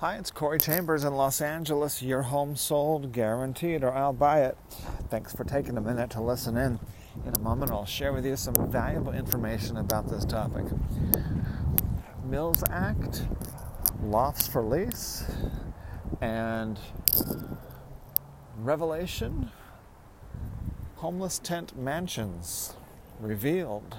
Hi, it's Corey Chambers in Los Angeles. Your home sold, guaranteed, or I'll buy it. Thanks for taking a minute to listen in. In a moment, I'll share with you some valuable information about this topic. Mills Act, lofts for lease, and revelation homeless tent mansions revealed.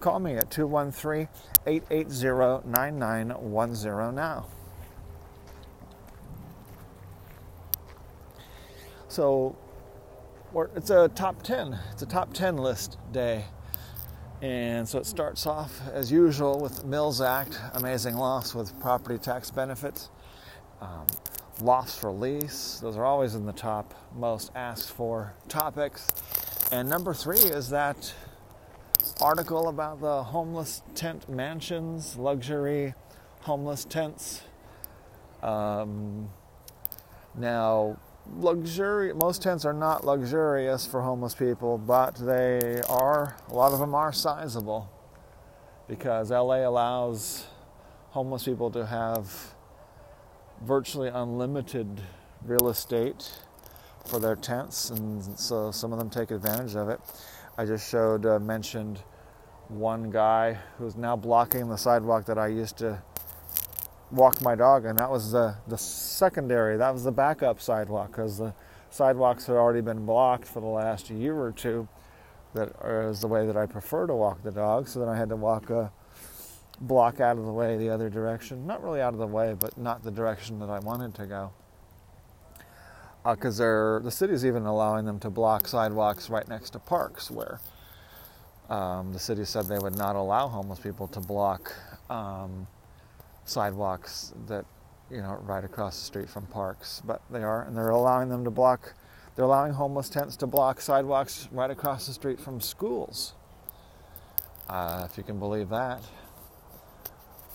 Call me at 213 880 9910 now. So, it's a top 10. It's a top 10 list day. And so it starts off as usual with Mills Act, amazing lofts with property tax benefits, um, lofts for lease. Those are always in the top most asked for topics. And number three is that article about the homeless tent mansions, luxury homeless tents. Um, now, luxury most tents are not luxurious for homeless people, but they are a lot of them are sizable because LA allows homeless people to have virtually unlimited real estate for their tents, and so some of them take advantage of it. I just showed, uh, mentioned one guy who's now blocking the sidewalk that I used to walk my dog, and that was the, the secondary, that was the backup sidewalk because the sidewalks had already been blocked for the last year or two. That is the way that I prefer to walk the dog, so then I had to walk a block out of the way the other direction. Not really out of the way, but not the direction that I wanted to go. Because uh, the city's even allowing them to block sidewalks right next to parks where um, the city said they would not allow homeless people to block um, sidewalks that, you know, right across the street from parks, but they are, and they're allowing them to block. They're allowing homeless tents to block sidewalks right across the street from schools. Uh, if you can believe that.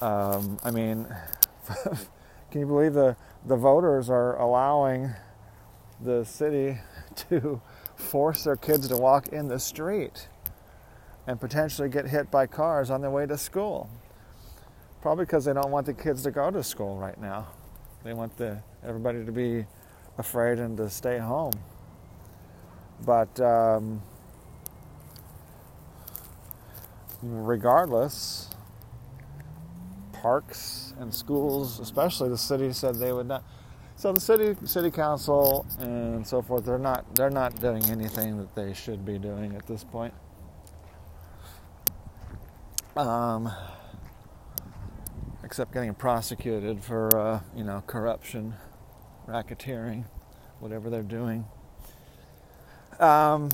Um, I mean, can you believe the the voters are allowing the city to force their kids to walk in the street? and potentially get hit by cars on their way to school. Probably because they don't want the kids to go to school right now. They want the, everybody to be afraid and to stay home. But um, regardless, parks and schools, especially the city, said they would not. So the city, city council, and so forth, they're not they're not doing anything that they should be doing at this point um, except getting prosecuted for uh, you know corruption, racketeering, whatever they're doing. Um,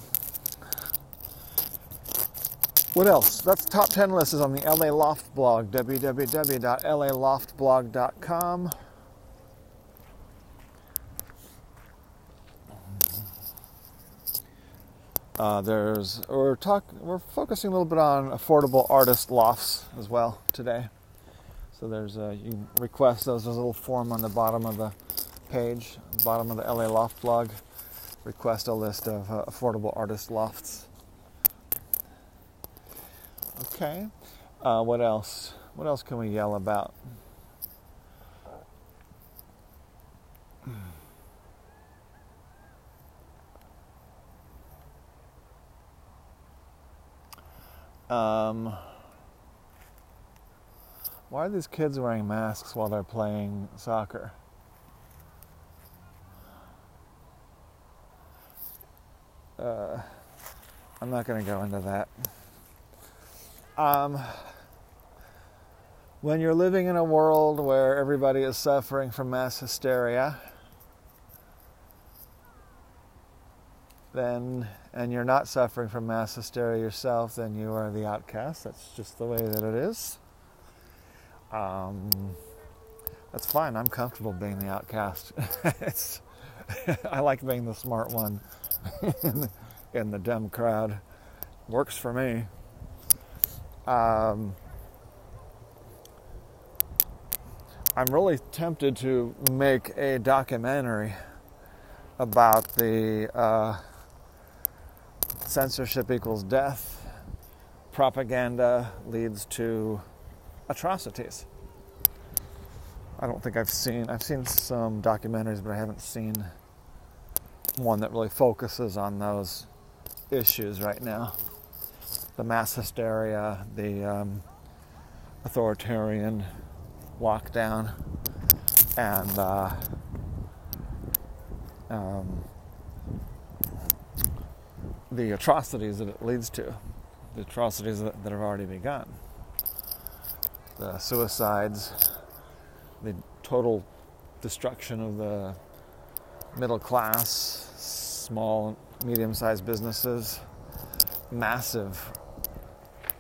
what else? That's top 10 list is on the LA Loft blog, www.laloftblog.com. Uh, there's we're talk we're focusing a little bit on affordable artist lofts as well today. So there's a, you can request those. There's a little form on the bottom of the page, bottom of the LA Loft blog. Request a list of uh, affordable artist lofts. Okay. Uh, what else? What else can we yell about? Um, why are these kids wearing masks while they're playing soccer? Uh, I'm not going to go into that. Um, when you're living in a world where everybody is suffering from mass hysteria, then and you're not suffering from mass hysteria yourself, then you are the outcast. That's just the way that it is. Um, That's fine. I'm comfortable being the outcast. I like being the smart one in, the, in the dumb crowd. Works for me. Um, I'm really tempted to make a documentary about the uh, censorship equals death, propaganda leads to atrocities. I don't think I've seen, I've seen some documentaries, but I haven't seen one that really focuses on those issues right now the mass hysteria, the um, authoritarian lockdown, and uh, um, the atrocities that it leads to, the atrocities that, that have already begun, the suicides, the total destruction of the middle class, small, medium sized businesses, massive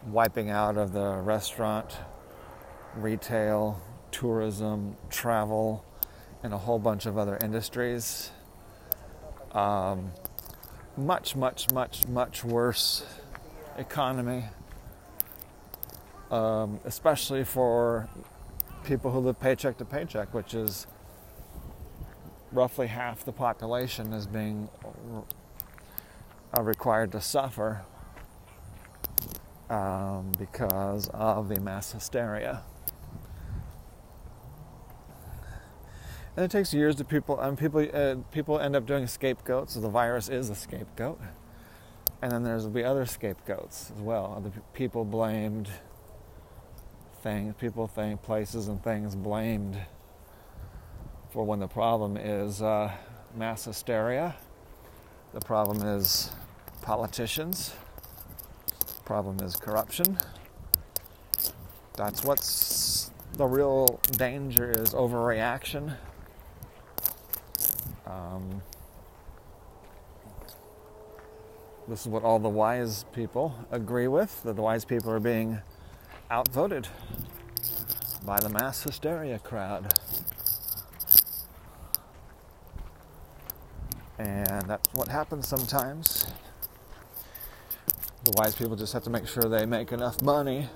wiping out of the restaurant, retail, tourism, travel, and a whole bunch of other industries. Um, much, much, much, much worse economy, um, especially for people who live paycheck to paycheck, which is roughly half the population is being uh, required to suffer um, because of the mass hysteria. And it takes years to people, and people, uh, people end up doing scapegoats. So the virus is a scapegoat, and then there's be other scapegoats as well. Other people blamed, things, people think places and things blamed for when the problem is uh, mass hysteria. The problem is politicians The problem is corruption. That's what's the real danger is overreaction. Um, this is what all the wise people agree with that the wise people are being outvoted by the mass hysteria crowd. And that's what happens sometimes the wise people just have to make sure they make enough money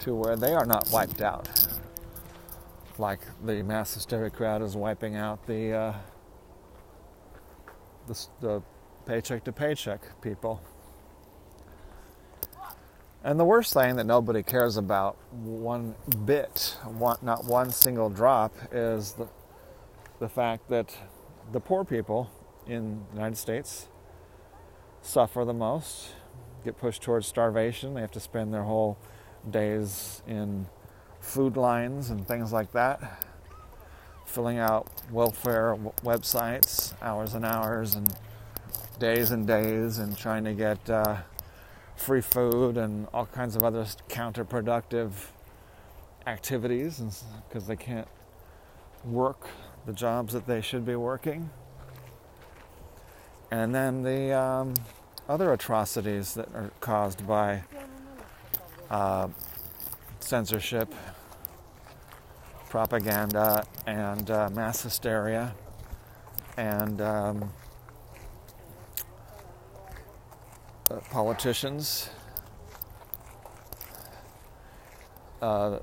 to where they are not wiped out. Like the mass hysteria crowd is wiping out the, uh, the, the paycheck to paycheck people. And the worst thing that nobody cares about one bit, one, not one single drop, is the, the fact that the poor people in the United States suffer the most, get pushed towards starvation. They have to spend their whole days in food lines and things like that, filling out welfare websites, hours and hours and days and days, and trying to get uh, free food and all kinds of other counterproductive activities because they can't work the jobs that they should be working. And then the um, other atrocities that are caused by uh, censorship, propaganda, and uh, mass hysteria, and um, uh, politicians. Uh,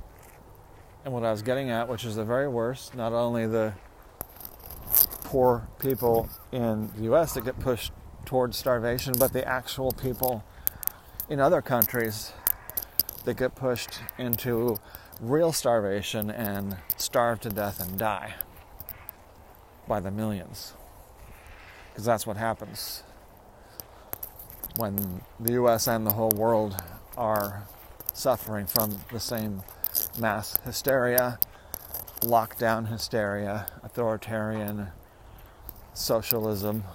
and what I was getting at, which is the very worst, not only the poor people in the US that get pushed towards starvation, but the actual people in other countries that get pushed into real starvation and starve to death and die by the millions. Because that's what happens when the US and the whole world are suffering from the same mass hysteria, lockdown hysteria, authoritarian socialism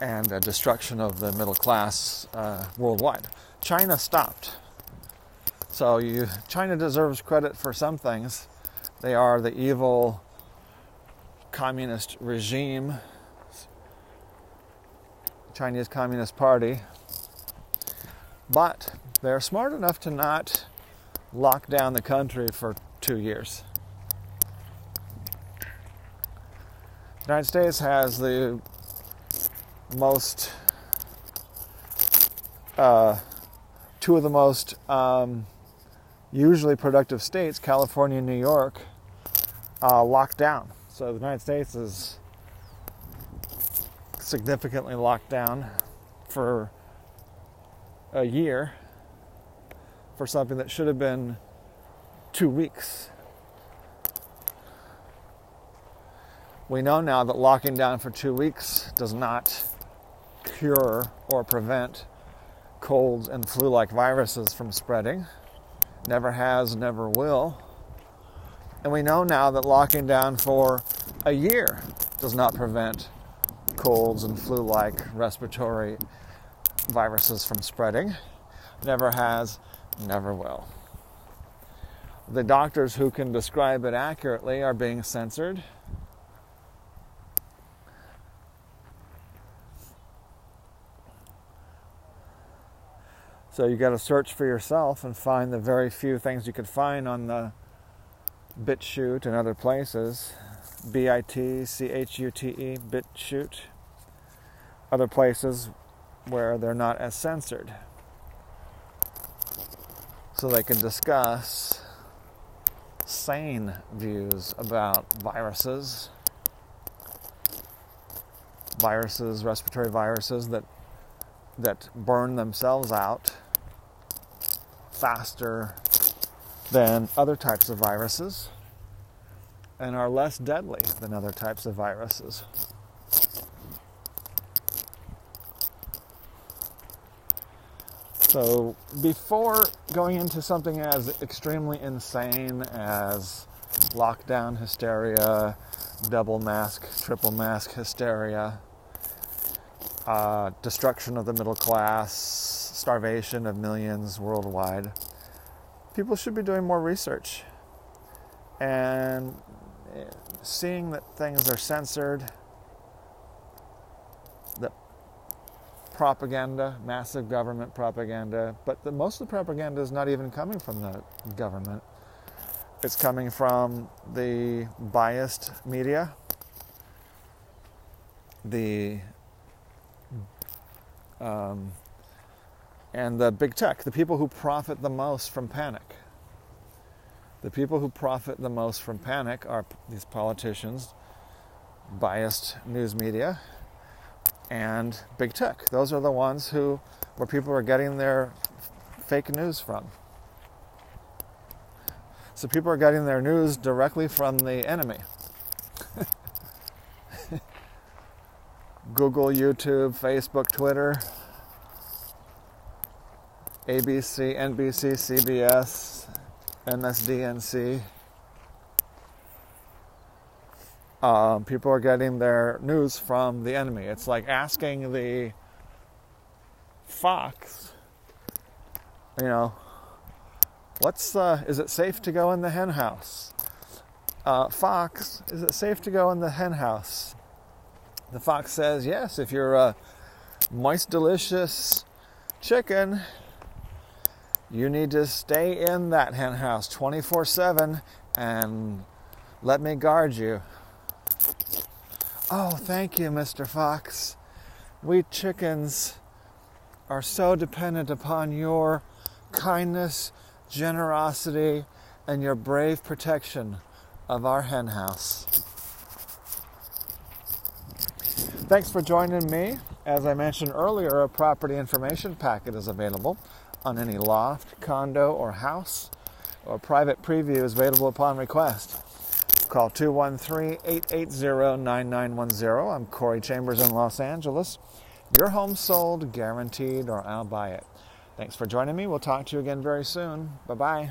and uh, destruction of the middle class uh, worldwide. China stopped. So you, China deserves credit for some things. They are the evil communist regime, Chinese Communist Party, but they're smart enough to not lock down the country for two years. The United States has the most, uh, two of the most um, usually productive states, California and New York, uh, locked down. So the United States is significantly locked down for a year for something that should have been two weeks. We know now that locking down for two weeks does not cure or prevent colds and flu like viruses from spreading. Never has, never will. And we know now that locking down for a year does not prevent colds and flu like respiratory viruses from spreading. Never has, never will. The doctors who can describe it accurately are being censored. So you got to search for yourself and find the very few things you could find on the BitChute and other places. B I T C H U T E, BitChute. Other places where they're not as censored so they can discuss sane views about viruses, viruses, respiratory viruses that that burn themselves out faster than other types of viruses and are less deadly than other types of viruses. So before going into something as extremely insane as lockdown hysteria, double mask, triple mask hysteria, uh, destruction of the middle class, starvation of millions worldwide, people should be doing more research and eh, seeing that things are censored, that propaganda, massive government propaganda, but the, most of the propaganda is not even coming from the government. It's coming from the biased media, the um, and the big tech, the people who profit the most from panic. The people who profit the most from panic are these politicians, biased news media, and big tech. Those are the ones who where people are getting their fake news from. So people are getting their news directly from the enemy. Google, YouTube, Facebook, Twitter, ABC, NBC, CBS, MSDNC. Um, people are getting their news from the enemy. It's like asking the fox, you know, what's uh, is it safe to go in the hen house? Uh, fox, is it safe to go in the hen house? The fox says yes. If you're a moist, delicious chicken, you need to stay in that hen house 24 7 and let me guard you. Oh, thank you, Mr. Fox. We chickens are so dependent upon your kindness, generosity, and your brave protection of our hen house. Thanks for joining me. As I mentioned earlier, a property information packet is available on any loft, condo, or house, or private preview is available upon request. Call 213 880 9910. I'm Corey Chambers in Los Angeles. Your home sold, guaranteed, or I'll buy it. Thanks for joining me. We'll talk to you again very soon. Bye bye.